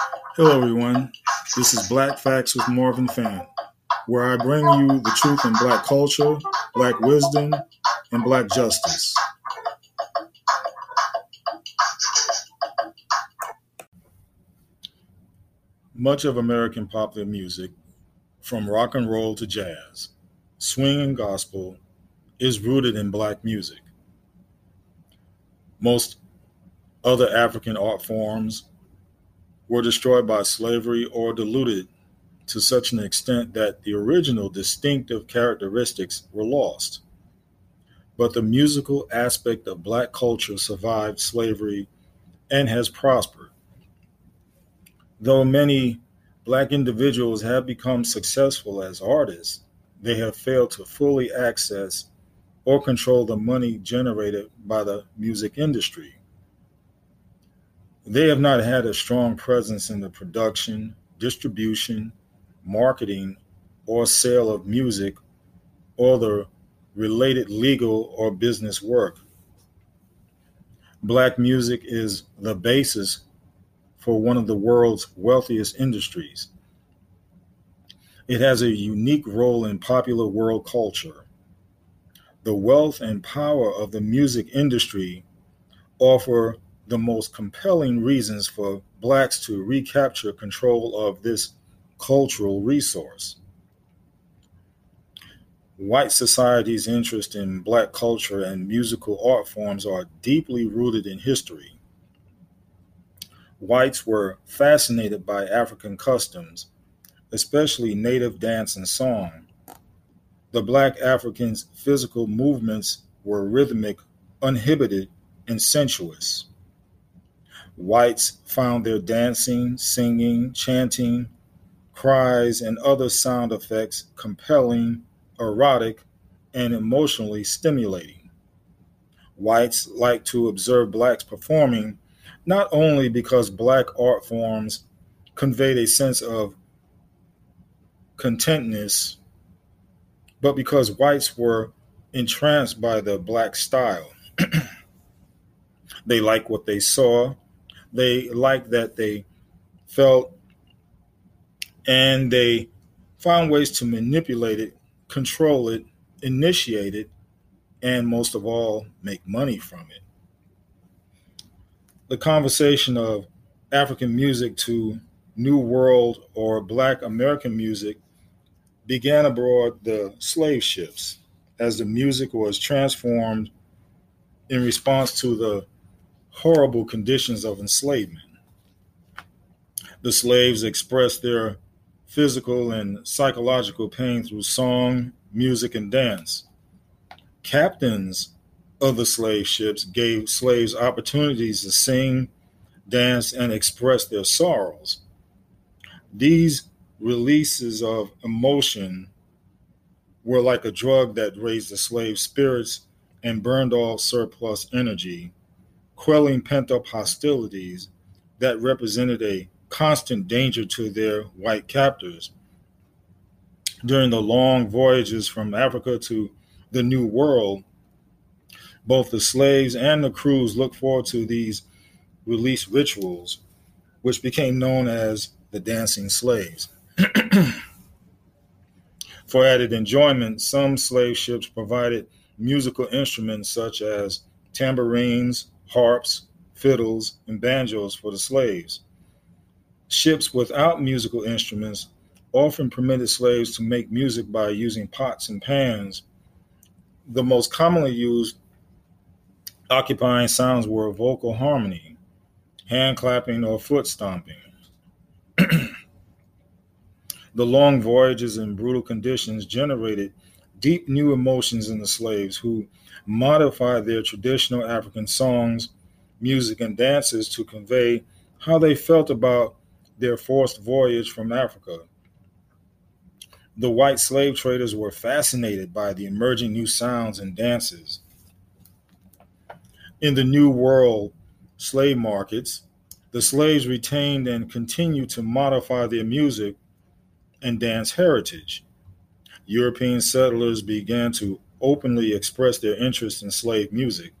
Hello, everyone. This is Black Facts with Marvin Fan, where I bring you the truth in black culture, black wisdom, and black justice. Much of American popular music, from rock and roll to jazz, swing and gospel, is rooted in black music. Most other African art forms were destroyed by slavery or diluted to such an extent that the original distinctive characteristics were lost. But the musical aspect of black culture survived slavery and has prospered. Though many black individuals have become successful as artists, they have failed to fully access or control the money generated by the music industry. They have not had a strong presence in the production, distribution, marketing, or sale of music or the related legal or business work. Black music is the basis for one of the world's wealthiest industries. It has a unique role in popular world culture. The wealth and power of the music industry offer the most compelling reasons for blacks to recapture control of this cultural resource. White society's interest in black culture and musical art forms are deeply rooted in history. Whites were fascinated by African customs, especially native dance and song. The black Africans' physical movements were rhythmic, uninhibited, and sensuous. Whites found their dancing, singing, chanting, cries, and other sound effects compelling, erotic, and emotionally stimulating. Whites like to observe blacks performing not only because black art forms conveyed a sense of contentness, but because whites were entranced by the black style. they liked what they saw, they liked that they felt and they found ways to manipulate it, control it, initiate it, and most of all, make money from it. The conversation of African music to New World or Black American music began aboard the slave ships as the music was transformed in response to the horrible conditions of enslavement. The slaves expressed their physical and psychological pain through song, music, and dance. Captains of the slave ships gave slaves opportunities to sing, dance, and express their sorrows. These releases of emotion were like a drug that raised the slaves' spirits and burned off surplus energy quelling pent up hostilities that represented a constant danger to their white captors. During the long voyages from Africa to the New World, both the slaves and the crews looked forward to these release rituals, which became known as the dancing slaves. For added enjoyment, some slave ships provided musical instruments such as tambourines, harps, fiddles, and banjos for the slaves. Ships without musical instruments often permitted slaves to make music by using pots and pans. The most commonly used occupying sounds were vocal harmony, hand clapping, or foot stomping. the long voyages and brutal conditions generated deep new emotions in the slaves who modified their traditional African songs, music, and dances to convey how they felt about their forced voyage from Africa. The white slave traders were fascinated by the emerging new sounds and dances. In the New World slave markets, the slaves retained and continued to modify their music and dance heritage. European settlers began to openly expressed their interest in slave music.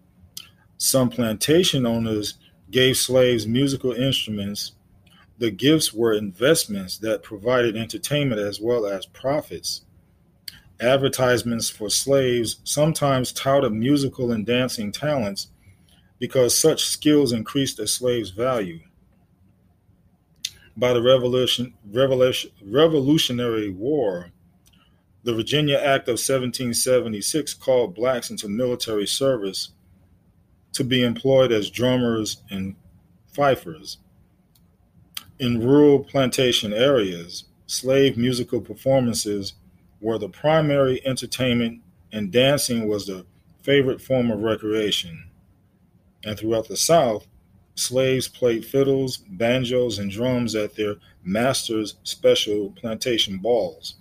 Some plantation owners gave slaves musical instruments, The gifts were investments that provided entertainment as well as profits. Advertisements for slaves sometimes touted musical and dancing talents because such skills increased a slave's value. By the Revolution, Revolution, Revolutionary War, the Virginia Act of 1776 called blacks into military service to be employed as drummers and fifers. In rural plantation areas, slave musical performances were the primary entertainment, and dancing was the favorite form of recreation. And throughout the South, slaves played fiddles, banjos, and drums at their masters' special plantation balls.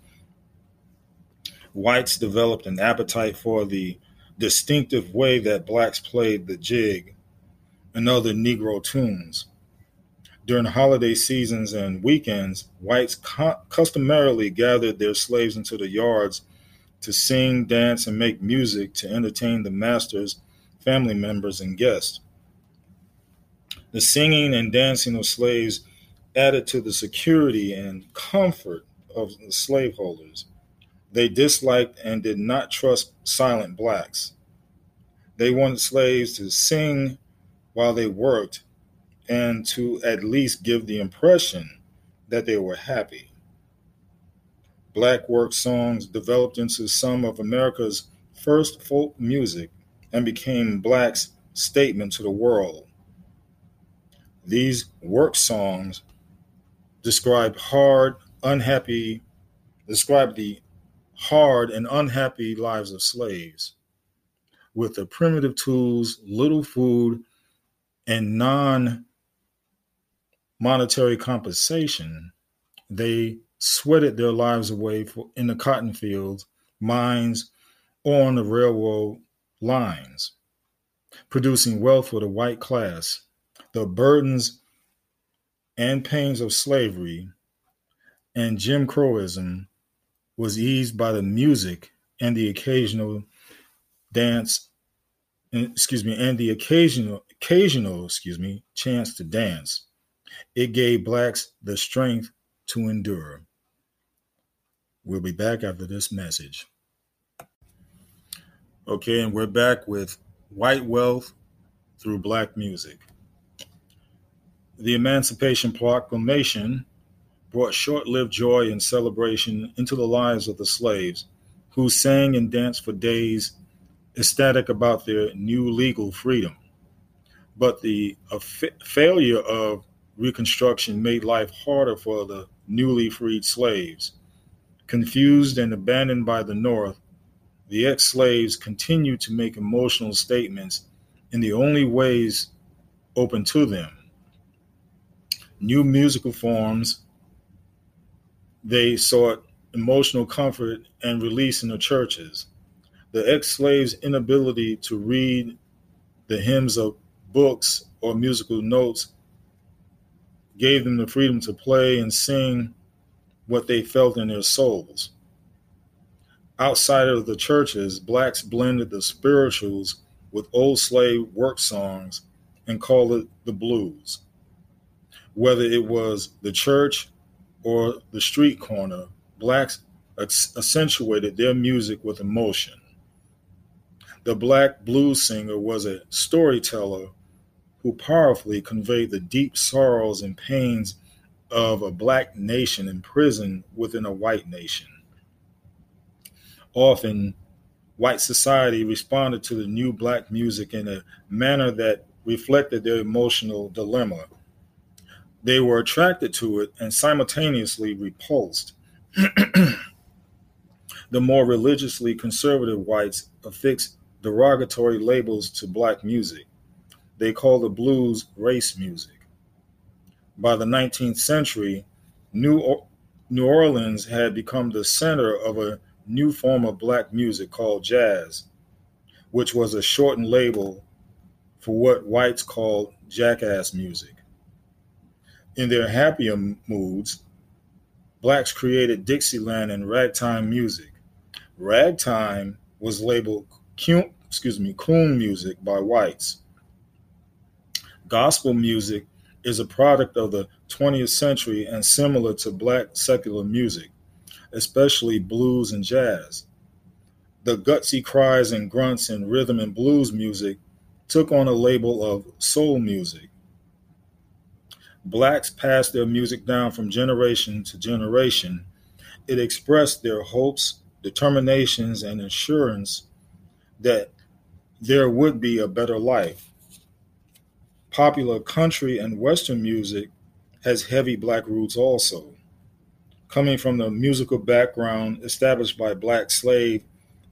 Whites developed an appetite for the distinctive way that blacks played the jig and other Negro tunes. During holiday seasons and weekends, whites cu- customarily gathered their slaves into the yards to sing, dance, and make music to entertain the masters, family members, and guests. The singing and dancing of slaves added to the security and comfort of the slaveholders. They disliked and did not trust silent blacks. They wanted slaves to sing while they worked and to at least give the impression that they were happy. Black work songs developed into some of America's first folk music and became blacks' statement to the world. These work songs describe hard, unhappy, describe the hard and unhappy lives of slaves. With the primitive tools, little food, and non monetary compensation, they sweated their lives away for, in the cotton fields, mines, or on the railroad lines, producing wealth for the white class. The burdens and pains of slavery and Jim Crowism was eased by the music and the occasional dance excuse me and the occasional occasional excuse me chance to dance. It gave blacks the strength to endure. We'll be back after this message. Okay and we're back with white wealth through black music. The emancipation proclamation brought short lived joy and celebration into the lives of the slaves, who sang and danced for days, ecstatic about their new legal freedom. But the fa- failure of Reconstruction made life harder for the newly freed slaves. Confused and abandoned by the North, the ex slaves continued to make emotional statements in the only ways open to them. New musical forms they sought emotional comfort and release in the churches. The ex slaves' inability to read the hymns of books or musical notes gave them the freedom to play and sing what they felt in their souls. Outside of the churches, blacks blended the spirituals with old slave work songs and called it the blues. Whether it was the church or the street corner, blacks accentuated their music with emotion. The black blues singer was a storyteller who powerfully conveyed the deep sorrows and pains of a black nation imprisoned within a white nation. Often, white society responded to the new black music in a manner that reflected their emotional dilemma they were attracted to it and simultaneously repulsed. the more religiously conservative whites affixed derogatory labels to black music. They called the blues race music. By the 19th century, New, or- New Orleans had become the center of a new form of black music called jazz, which was a shortened label for what whites called jackass music. In their happier moods, blacks created Dixieland and ragtime music. Ragtime was labeled excuse me, coon music by whites. Gospel music is a product of the 20th century and similar to black secular music, especially blues and jazz. The gutsy cries and grunts in rhythm and blues music took on a label of soul music. Blacks passed their music down from generation to generation. It expressed their hopes, determinations, and assurance that there would be a better life. Popular country and Western music has heavy black roots also. Coming from the musical background established by black slave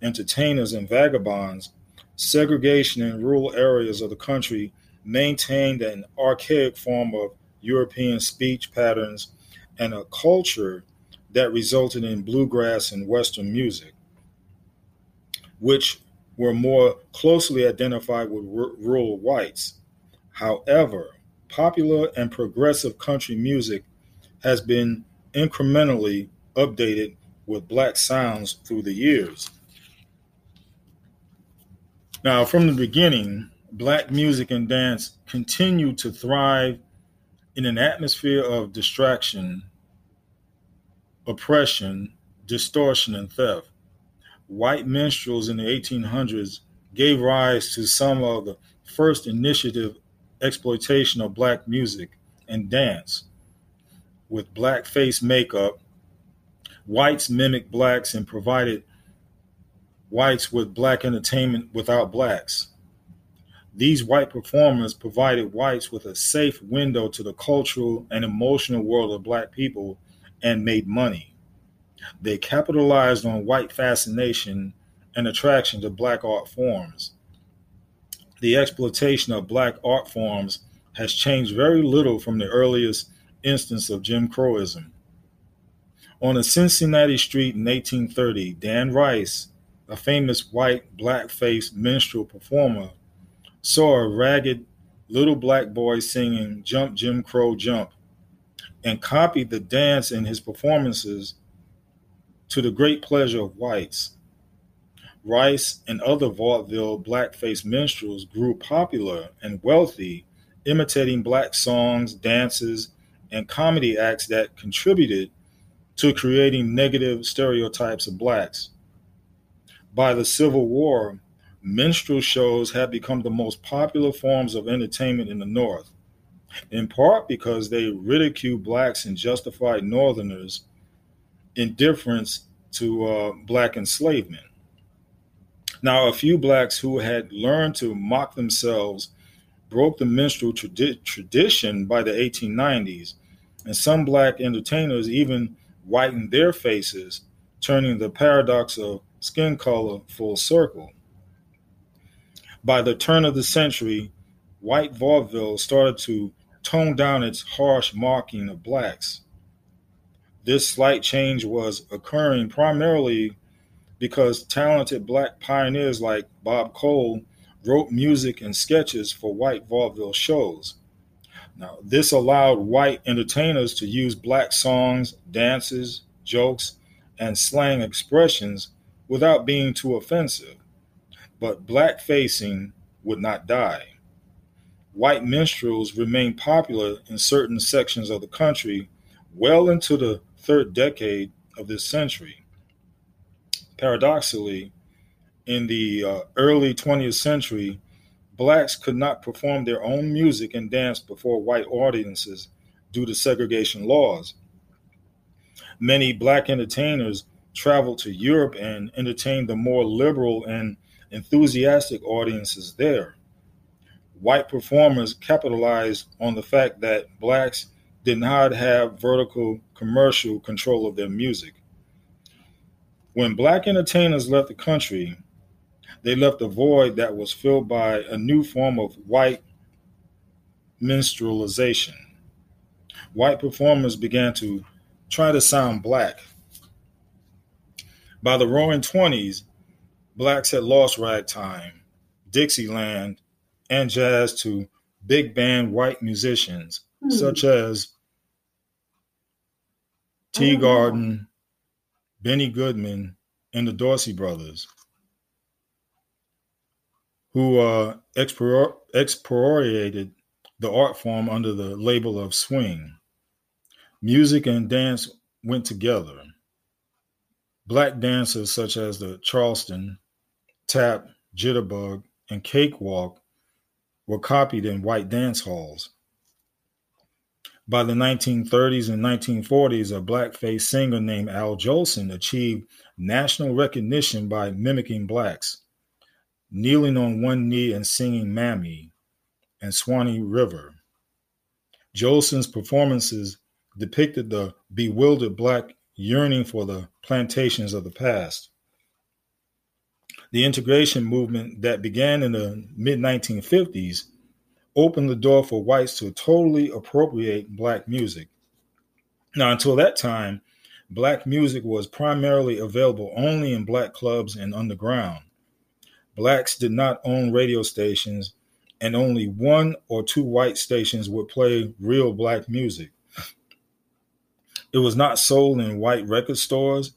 entertainers and vagabonds, segregation in rural areas of the country maintained an archaic form of European speech patterns and a culture that resulted in bluegrass and Western music, which were more closely identified with r- rural whites. However, popular and progressive country music has been incrementally updated with black sounds through the years. Now, from the beginning, black music and dance continued to thrive in an atmosphere of distraction, oppression, distortion, and theft. White minstrels in the 1800s gave rise to some of the first initiative exploitation of black music and dance. With blackface makeup, whites mimicked blacks and provided whites with black entertainment without blacks. These white performers provided whites with a safe window to the cultural and emotional world of black people and made money. They capitalized on white fascination and attraction to black art forms. The exploitation of black art forms has changed very little from the earliest instance of Jim Crowism. On a Cincinnati street in 1830, Dan Rice a famous white blackface minstrel performer, saw a ragged little black boy singing Jump Jim Crow Jump and copied the dance in his performances to the great pleasure of whites. Rice and other vaudeville blackface minstrels grew popular and wealthy, imitating black songs, dances, and comedy acts that contributed to creating negative stereotypes of blacks by the Civil War, minstrel shows had become the most popular forms of entertainment in the North, in part because they ridiculed blacks and justified Northerners' indifference to uh, black enslavement. Now, a few blacks who had learned to mock themselves broke the minstrel tradi- tradition by the 1890s, and some black entertainers even whitened their faces, turning the paradox of skin color full circle. By the turn of the century, white vaudeville started to tone down its harsh mocking of blacks. This slight change was occurring primarily because talented black pioneers like Bob Cole wrote music and sketches for white vaudeville shows. Now, this allowed white entertainers to use black songs, dances, jokes, and slang expressions without being too offensive. But black facing would not die. White minstrels remained popular in certain sections of the country well into the third decade of this century. Paradoxically, in the uh, early 20th century, blacks could not perform their own music and dance before white audiences due to segregation laws. Many black entertainers traveled to Europe and entertained the more liberal and enthusiastic audiences there. White performers capitalized on the fact that blacks did not have vertical commercial control of their music. When black entertainers left the country, they left a void that was filled by a new form of white minstrelization. White performers began to try to sound black by the roaring 20s, blacks had lost ragtime, Dixieland, and jazz to big band white musicians hmm. such as Teagarden, Benny Goodman, and the Dorsey brothers, who uh, expropriated the art form under the label of swing. Music and dance went together. Black dancers such as the Charleston, tap, jitterbug, and cakewalk were copied in white dance halls. By the 1930s and 1940s, a blackface singer named Al Jolson achieved national recognition by mimicking blacks, kneeling on one knee and singing Mammy and Swanee River. Jolson's performances depicted the bewildered black yearning for the plantations of the past. The integration movement that began in the mid 1950s opened the door for whites to totally appropriate black music. Now, until that time, black music was primarily available only in black clubs and underground. Blacks did not own radio stations, and only one or two white stations would play real black music. It was not sold in white record stores,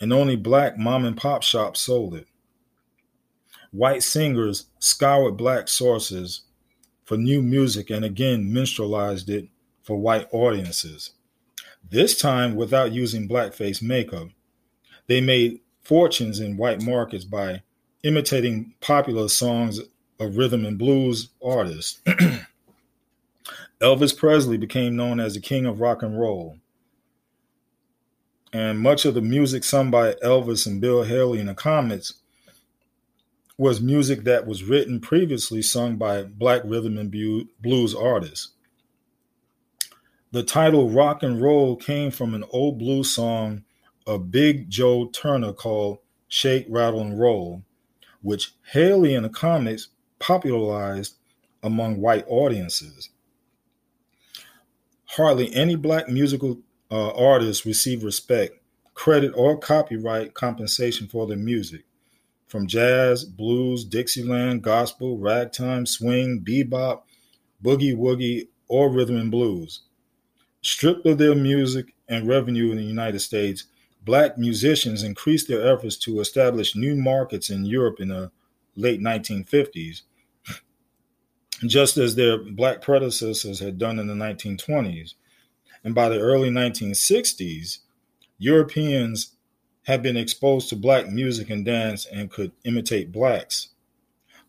and only black mom and pop shops sold it. White singers scoured black sources for new music and again minstrelized it for white audiences. This time without using blackface makeup. They made fortunes in white markets by imitating popular songs of rhythm and blues artists. Elvis Presley became known as the king of rock and roll. And much of the music sung by Elvis and Bill Haley in the Comets was music that was written previously sung by black rhythm and blues artists. The title rock and roll came from an old blues song of Big Joe Turner called Shake, Rattle, and Roll, which Haley and the Comets popularized among white audiences. Hardly any black musical uh, artists received respect, credit, or copyright compensation for their music from jazz, blues, Dixieland, gospel, ragtime, swing, bebop, boogie woogie, or rhythm and blues. Stripped of their music and revenue in the United States, black musicians increased their efforts to establish new markets in Europe in the late 1950s, just as their black predecessors had done in the 1920s. And by the early 1960s, Europeans had been exposed to black music and dance and could imitate blacks.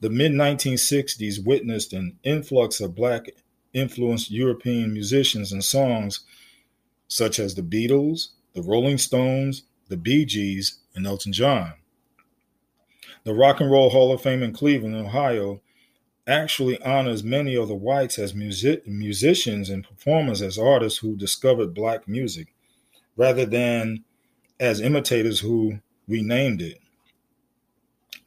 The mid 1960s witnessed an influx of black influenced European musicians and songs such as the Beatles, the Rolling Stones, the Bee Gees, and Elton John. The Rock and Roll Hall of Fame in Cleveland, Ohio, actually honors many of the whites as music- musicians and performers as artists who discovered black music, rather than as imitators who renamed it.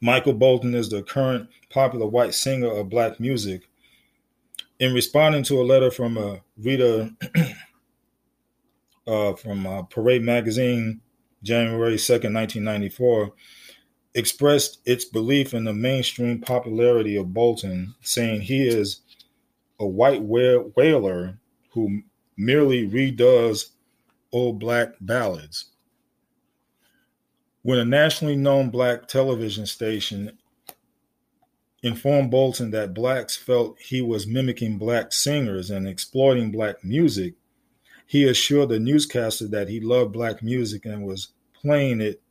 Michael Bolton is the current popular white singer of black music. In responding to a letter from a reader uh, from uh, Parade Magazine, January 2nd, 1994, expressed its belief in the mainstream popularity of Bolton, saying he is a white wailer who merely redoes old black ballads. When a nationally known black television station informed Bolton that blacks felt he was mimicking black singers and exploiting black music, he assured the newscaster that he loved black music and was playing it,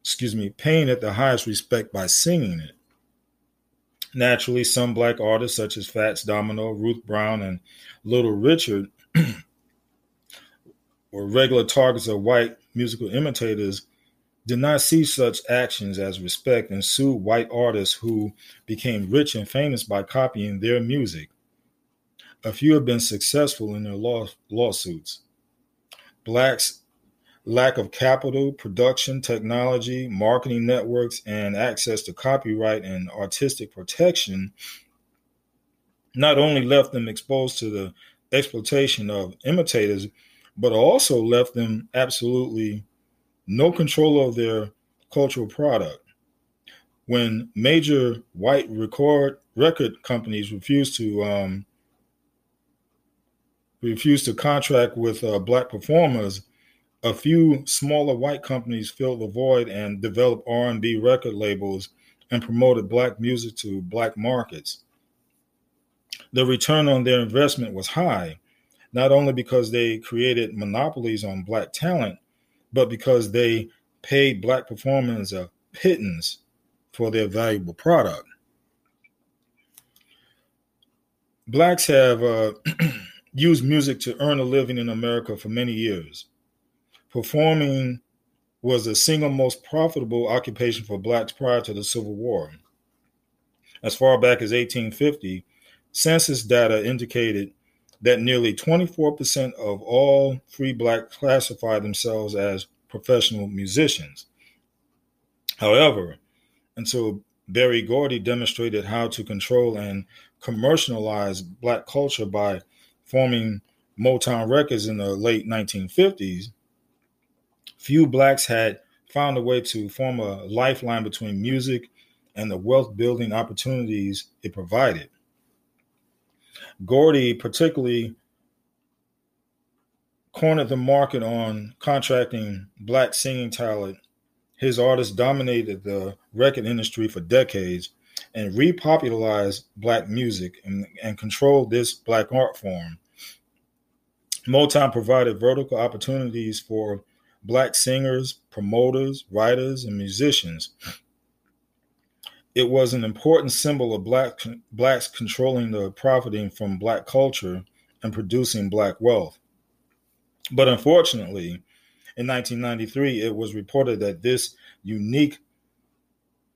excuse me, paying it the highest respect by singing it. Naturally, some black artists such as Fats Domino, Ruth Brown, and Little Richard were regular targets of white musical imitators did not see such actions as respect and sued white artists who became rich and famous by copying their music. A few have been successful in their law- lawsuits. Blacks' lack of capital, production, technology, marketing networks, and access to copyright and artistic protection not only left them exposed to the exploitation of imitators, but also left them absolutely no control of their cultural product. When major white record record companies refused to um, refused to contract with uh, black performers, a few smaller white companies filled the void and developed R&B record labels and promoted black music to black markets. The return on their investment was high, not only because they created monopolies on black talent, but because they paid black performers a pittance for their valuable product. Blacks have uh, used music to earn a living in America for many years. Performing was the single most profitable occupation for blacks prior to the Civil War. As far back as 1850, census data indicated that nearly 24% of all free black classified themselves as professional musicians. However, until Berry Gordy demonstrated how to control and commercialize black culture by forming Motown Records in the late 1950s, few blacks had found a way to form a lifeline between music and the wealth building opportunities it provided. Gordy particularly cornered the market on contracting black singing talent. His artists dominated the record industry for decades and repopularized black music and, and controlled this black art form. Motown provided vertical opportunities for black singers, promoters, writers, and musicians. It was an important symbol of black blacks controlling the profiting from black culture and producing black wealth. But unfortunately, in 1993, it was reported that this unique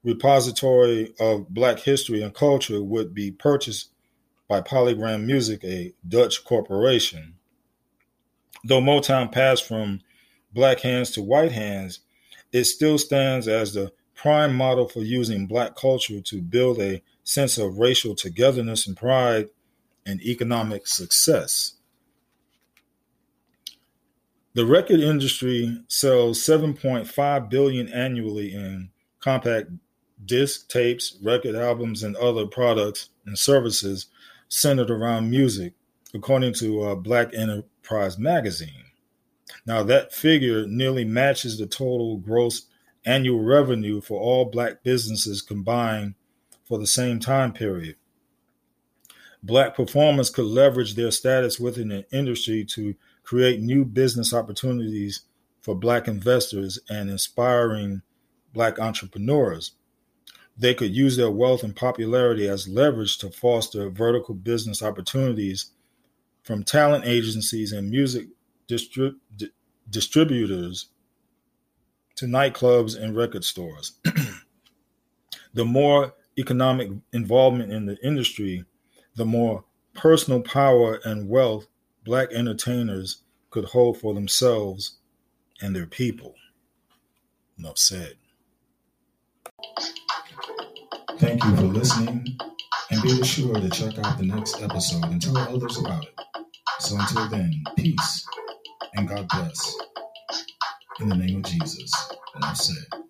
repository of black history and culture would be purchased by Polygram Music, a Dutch corporation. Though Motown passed from black hands to white hands, it still stands as the prime model for using black culture to build a sense of racial togetherness and pride and economic success. The record industry sells 7.5 billion annually in compact disc, tapes, record albums, and other products and services centered around music, according to uh, Black Enterprise magazine. Now, that figure nearly matches the total gross annual revenue for all black businesses combined for the same time period. Black performers could leverage their status within the industry to create new business opportunities for black investors and inspiring black entrepreneurs. They could use their wealth and popularity as leverage to foster vertical business opportunities from talent agencies and music distrib- di- distributors to nightclubs and record stores. the more economic involvement in the industry, the more personal power and wealth black entertainers could hold for themselves and their people. Enough said. Thank you for listening, and be sure to check out the next episode and tell others about it. So until then, peace and God bless. In the name of Jesus. And i said.